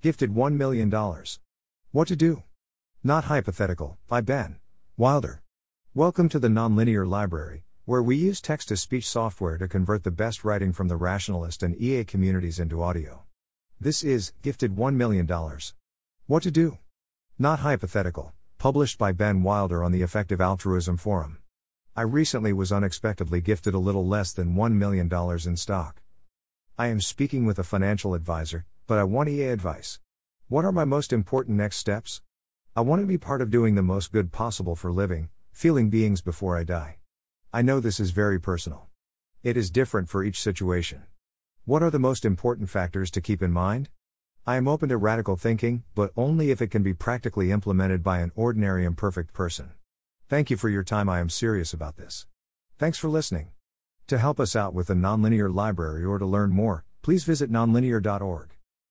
Gifted $1 million. What to do? Not hypothetical, by Ben Wilder. Welcome to the Nonlinear Library, where we use text to speech software to convert the best writing from the rationalist and EA communities into audio. This is Gifted $1 million. What to do? Not hypothetical, published by Ben Wilder on the Effective Altruism Forum. I recently was unexpectedly gifted a little less than $1 million in stock. I am speaking with a financial advisor, but I want EA advice. What are my most important next steps? I want to be part of doing the most good possible for living, feeling beings before I die. I know this is very personal. It is different for each situation. What are the most important factors to keep in mind? I am open to radical thinking, but only if it can be practically implemented by an ordinary imperfect person. Thank you for your time. I am serious about this. Thanks for listening. To help us out with the Nonlinear Library or to learn more, please visit nonlinear.org.